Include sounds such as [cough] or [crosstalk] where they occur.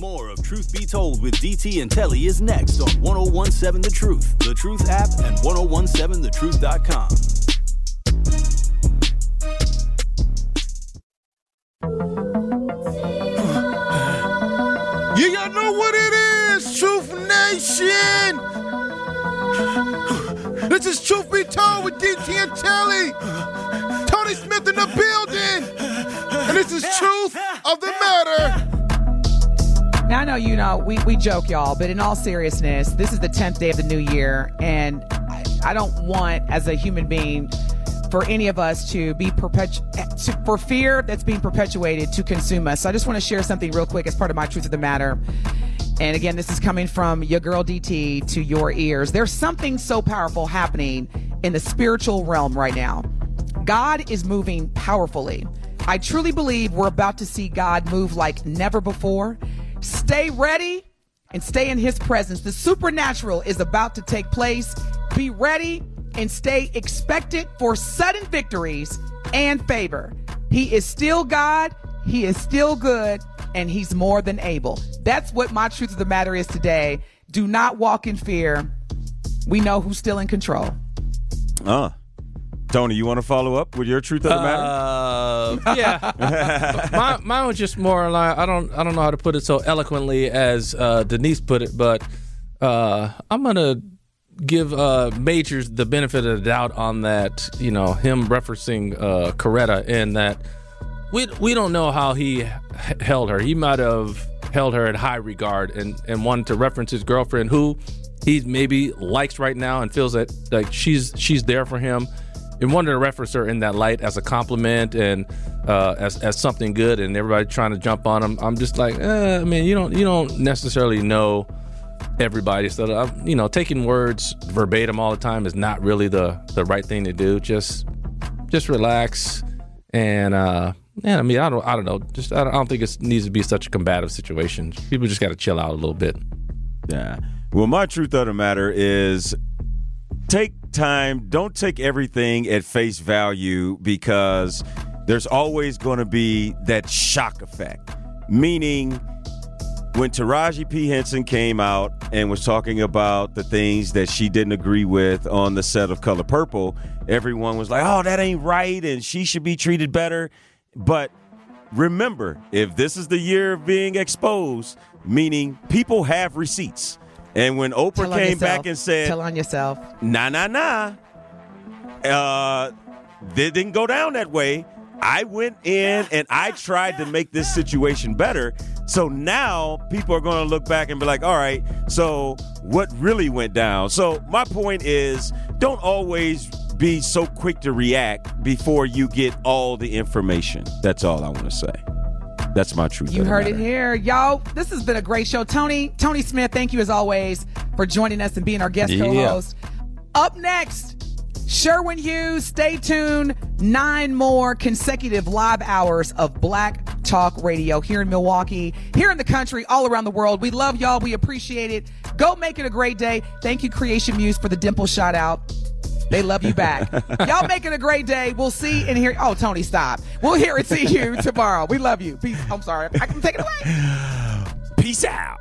More of Truth Be Told with DT and Telly is next on 1017 The Truth, The Truth app, and 1017thetruth.com. You all know what it is, Truth Nation. This is Truth Be Told with DT and Telly. Tony Smith in the building. And this is Truth of the Matter. Now I know you know we, we joke y'all, but in all seriousness, this is the tenth day of the new year, and I, I don't want as a human being for any of us to be perpetu- for fear that's being perpetuated to consume us. So I just want to share something real quick as part of my truth of the matter. And again, this is coming from your girl DT to your ears. There's something so powerful happening in the spiritual realm right now. God is moving powerfully. I truly believe we're about to see God move like never before. Stay ready and stay in his presence. The supernatural is about to take place. Be ready and stay expectant for sudden victories and favor. He is still God, he is still good, and he's more than able. That's what my truth of the matter is today. Do not walk in fear. We know who's still in control. Uh. Tony, you want to follow up with your truth of the matter? Uh, [laughs] yeah, [laughs] my, mine was just more like I don't I don't know how to put it so eloquently as uh, Denise put it, but uh, I'm gonna give uh, Majors the benefit of the doubt on that. You know, him referencing uh, Coretta and that we we don't know how he h- held her. He might have held her in high regard and and wanted to reference his girlfriend who he maybe likes right now and feels that like she's she's there for him and wanted to reference her in that light as a compliment and uh, as as something good, and everybody trying to jump on them. I'm just like, eh, I mean, you don't you don't necessarily know everybody, so I'm, you know, taking words verbatim all the time is not really the the right thing to do. Just just relax and. uh yeah, I mean, I don't, I don't know. Just, I don't, I don't think it needs to be such a combative situation. People just got to chill out a little bit. Yeah. Well, my truth of the matter is take time. Don't take everything at face value because there's always going to be that shock effect. Meaning, when Taraji P. Henson came out and was talking about the things that she didn't agree with on the set of Color Purple, everyone was like, oh, that ain't right and she should be treated better. But remember, if this is the year of being exposed, meaning people have receipts. And when Oprah Tell came back and said, Tell on yourself. nah, nah, nah. Uh, they didn't go down that way. I went in and I tried to make this situation better. So now people are going to look back and be like, all right, so what really went down? So my point is don't always be so quick to react before you get all the information. That's all I want to say. That's my truth. You heard it here, y'all. This has been a great show. Tony, Tony Smith, thank you as always for joining us and being our guest Yeah. co-host. Up next, Sherwin Hughes. Stay tuned. Nine more consecutive live hours of Black Talk Radio here in Milwaukee, here in the country, all around the world. We love y'all. We appreciate it. Go make it a great day. Thank you, Creation Muse, for the dimple shout out. They love you back. [laughs] Y'all make it a great day. We'll see and hear. Oh, Tony, stop. We'll hear and see you [laughs] tomorrow. We love you. Peace. I'm sorry. I can take it away. Peace out.